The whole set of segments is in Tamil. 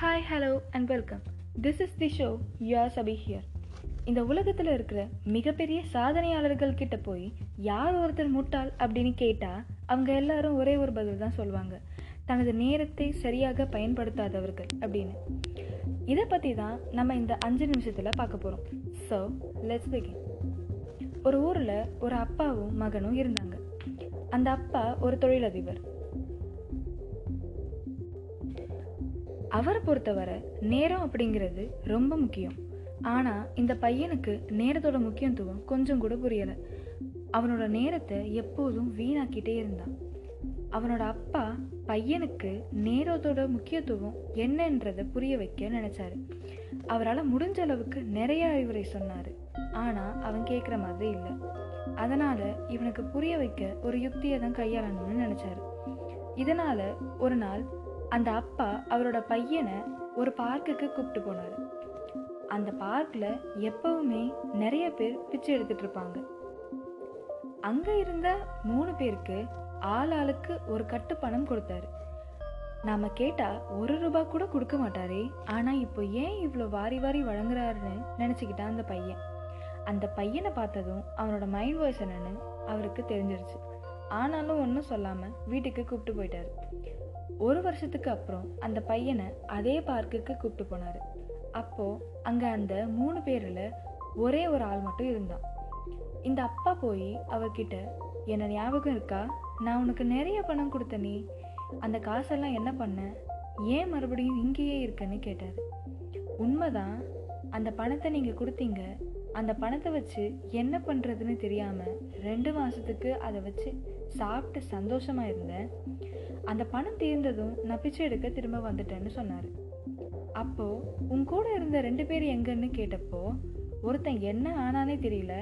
Hi hello and welcome this is the show your Sabi here இந்த உலகத்தில் இருக்கிற மிகப்பெரிய சாதனையாளர்கள் கிட்ட போய் யார் ஒருத்தர் முட்டாள் அப்படின்னு கேட்டால் அவங்க எல்லாரும் ஒரே ஒரு பதில் தான் சொல்லுவாங்க. தனது நேரத்தை சரியாக பயன்படுத்தாதவர்கள் அப்படின்னு. இதை பற்றி தான் நம்ம இந்த அஞ்சு நிமிஷத்தில் பார்க்க போகிறோம் ஸோ லெட்ஸ் பிகின் ஒரு ஊரில் ஒரு அப்பாவும் மகனும் இருந்தாங்க. அந்த அப்பா ஒரு தொழிலதிபர். அவரை பொறுத்தவரை நேரம் அப்படிங்கிறது ரொம்ப முக்கியம். ஆனால் இந்த பையனுக்கு நேரத்தோட முக்கியத்துவம் கொஞ்சம் கூட புரியலை. அவனோட நேரத்தை எப்போதும் வீணாக்கிட்டே இருந்தான். அவனோட அப்பா பையனுக்கு நேரத்தோட முக்கியத்துவம் என்னன்றதை புரிய வைக்க நினைச்சாரு. அவரால் முடிஞ்ச அளவுக்கு நிறைய அறிவுரை சொன்னார். ஆனால் அவன் கேட்குற மாதிரி இல்லை. அதனால் இவனுக்கு புரிய வைக்க ஒரு யுக்தியை தான் கையாளணும்னு நினச்சாரு. இதனால் ஒரு நாள் அந்த அப்பா அவரோட பையனை ஒரு பார்க்குக்கு கூப்பிட்டு போனார். அந்த பார்க்கில் எப்பவுமே நிறைய பேர் பிச்சை எடுத்துட்டு இருப்பாங்க. அங்கே இருந்த மூணு பேருக்கு ஆள் ஆளுக்கு ஒரு கட்டு பணம் கொடுத்தாரு. நாம கேட்டா ஒரு ரூபா கூட கொடுக்க மாட்டாரே. ஆனா இப்போ ஏன் இவ்வளோ வாரி வாரி வழங்குறாருன்னு நினச்சிக்கிட்டான் அந்த பையன். அந்த பையனை பார்த்ததும் அவனோட மைண்ட் வாய்ஸ் என்னன்னு அவருக்கு தெரிஞ்சிருச்சு. ஆனாலும் ஒன்றும் சொல்லாமல் வீட்டுக்கு கூப்பிட்டு போயிட்டாரு. ஒரு வருஷத்துக்கு அப்புறம் அந்த பையனை அதே பார்க்குக்கு கூப்பிட்டு போனார். அப்போது அங்கே அந்த மூணு பேரில் ஒரே ஒரு ஆள் மட்டும் இருந்தான். இந்த அப்பா போய் அவர்கிட்ட என்ன ஞாபகம் இருக்கா? நான் உனக்கு நிறைய பணம் கொடுத்தனே அந்த காசெல்லாம் என்ன பண்ண? ஏன் மறுபடியும் இங்கேயே இருக்கன்னு கேட்டார். உண்மைதான் அந்த பணத்தை நீங்கள் கொடுத்தீங்க. அந்த பணத்தை வச்சு என்ன பண்ணுறதுன்னு தெரியாமல் ரெண்டு மாதத்துக்கு அதை வச்சு சாப்பிட்டு சந்தோஷமாக இருந்தேன். அந்த பணம் தீர்ந்ததும் நான் பிச்சை எடுக்க திரும்ப வந்துட்டேன்னு சொன்னார். அப்போது உன் கூட இருந்த ரெண்டு பேர் எங்கன்னு கேட்டப்போ ஒருத்தன் என்ன ஆனானே தெரியல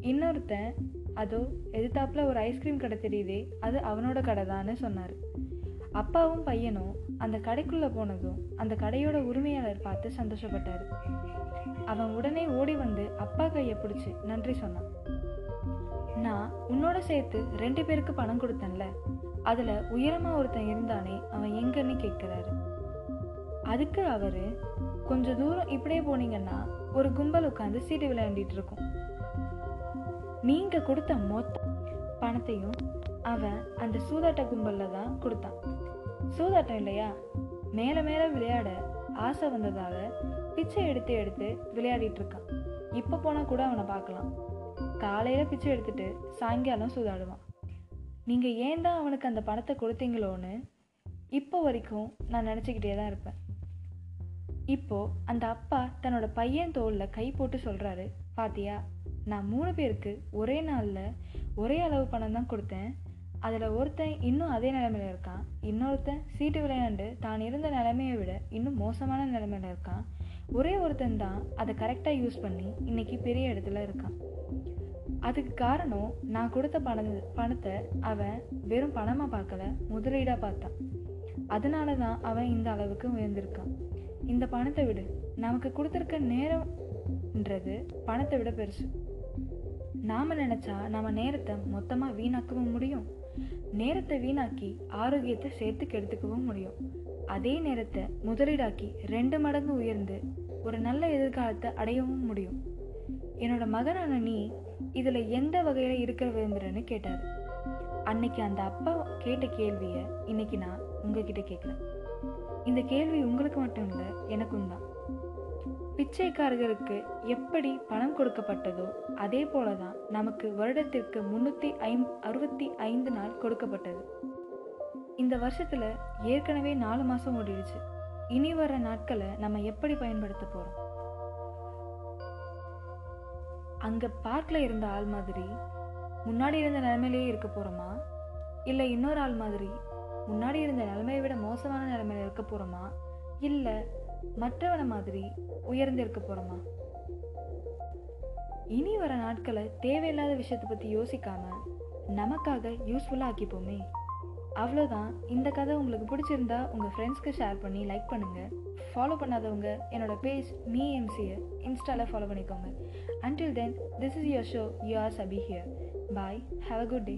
இன்னொருத்தன் அதோ எதிர்த்தாப்புல ஒரு ஐஸ்கிரீம் கடை தெரியுதே அது அவனோட கடை தான்னு சொன்னார். அப்பாவும் பையனும் அந்த கடைக்குள்ளே போனதும் அந்த கடையோட உரிமையாளர் பார்த்து சந்தோஷப்பட்டார். அவன் உடனே ஓடி வந்து அப்பா கையை பிடிச்சி நன்றி சொன்னான். நான் உன்னோட சேர்த்து ரெண்டு பேருக்கு பணம் கொடுத்தேன்ல அதில் உயரமாக ஒருத்தன் இருந்தானே அவன் எங்கன்னு கேட்குறாரு. அதுக்கு அவர் கொஞ்சம் தூரம் இப்படியே போனீங்கன்னா ஒரு கும்பல் உட்காந்து சீட்டு விளையாண்டிட்டு இருக்கும். நீங்கள் கொடுத்த மொத்த பணத்தையும் அவன் அந்த சூதாட்ட கும்பலில் தான் கொடுத்தான். சூதாட்டம் இல்லையா? மேலே மேலே விளையாட ஆசை வந்ததாக பிச்சை எடுத்து எடுத்து விளையாடிட்டு இருக்கான். இப்போ போனால் கூட அவனை பார்க்கலாம். காலையில் பிச்சை எடுத்துட்டு சாயங்காலம் சூதாடுவான். நீங்கள் ஏன் தான் அவனுக்கு அந்த பணத்தை கொடுத்தீங்களோன்னு இப்போ வரைக்கும் நான் நினச்சிக்கிட்டே தான் இருப்பேன். இப்போது அந்த அப்பா தன்னோட பையன் தோளில் கை போட்டு சொல்கிறாரு பாத்தியா நான் மூணு பேருக்கு ஒரே நாளில் ஒரே அளவு பணம் தான் கொடுத்தேன். அதில் ஒருத்தன் இன்னும் அதே நிலைமையில் இருக்கான். இன்னொருத்தன் சீட்டு விளையாண்டு தான் இருந்த நிலைமையை விட இன்னும் மோசமான நிலைமையில் இருக்கான். ஒரே ஒருத்தன் தான் அதை கரெக்டாக யூஸ் பண்ணி இன்னைக்கு பெரிய இடத்துல இருக்கான். அதுக்கு காரணம் நான் கொடுத்த பண பணத்தை அவன் வெறும் பணமாக பார்க்கல முதலீடாக பார்த்தான். அதனால தான் அவன் இந்த அளவுக்கு உயர்ந்திருக்கான். இந்த பணத்தை விடு. நமக்கு கொடுத்துருக்க நேரம்ன்றது பணத்தை விட பெருசு. நாம் நினச்சா நம்ம நேரத்தை மொத்தமாக வீணாக்கவும் முடியும். நேரத்தை வீணாக்கி ஆரோக்கியத்தை சேர்த்து கெடுத்துக்கவும் முடியும். அதே நேரத்தை முதலீடாக்கி ரெண்டு மடங்கு உயர்ந்து ஒரு நல்ல எதிர்காலத்தை அடையவும் முடியும். என்னோட மகனான நீ இதில் எந்த வகையில் இருக்க விரும்புகிறேன்னு கேட்டார். அன்னைக்கு அந்த அப்பா கேட்ட கேள்வியை இன்னைக்கு நான் உங்ககிட்ட கேட்குறேன் இந்த கேள்வி உங்களுக்கு மட்டும் இல்லை எனக்கும் தான். பிச்சைக்காரர்களுக்கு எப்படி பணம் கொடுக்கப்பட்டதோ அதே போல தான் நமக்கு வருடத்திற்கு முன்னூற்றி ஐம் அறுபத்தி ஐந்து நாள் கொடுக்கப்பட்டது. இந்த வருஷத்தில் ஏற்கனவே நாலு மாதம் ஓடிடுச்சு. இனி வர நாட்களை நம்ம எப்படி பயன்படுத்த போகிறோம் அங்கே பார்க்கில் இருந்த ஆள் மாதிரி முன்னாடி இருந்த நிலைமையிலேயே இருக்க போகிறோமா இல்லை இன்னொரு ஆள் மாதிரி முன்னாடி இருந்த நிலைமையை விட மோசமான நிலைமையில் இருக்க போகிறோமா இல்லை மற்றவனை மாதிரி உயர்ந்து இருக்க போகிறோமா இனி வர நாட்களை தேவையில்லாத விஷயத்தை பற்றி யோசிக்காமல் நமக்காக யூஸ்ஃபுல்லாக ஆக்கிப்போமே. அவ்வளோதான் இந்த கதை உங்களுக்கு பிடிச்சிருந்தா உங்கள் ஃப்ரெண்ட்ஸ்க்கு ஷேர் பண்ணி லைக் பண்ணுங்கள் ஃபாலோ பண்ணாதவங்க என்னோட பேஜ் மீ எம்சியை இன்ஸ்டாவில் ஃபாலோ பண்ணிக்கோங்க. Until then this is your show you are Sabi here bye have a good day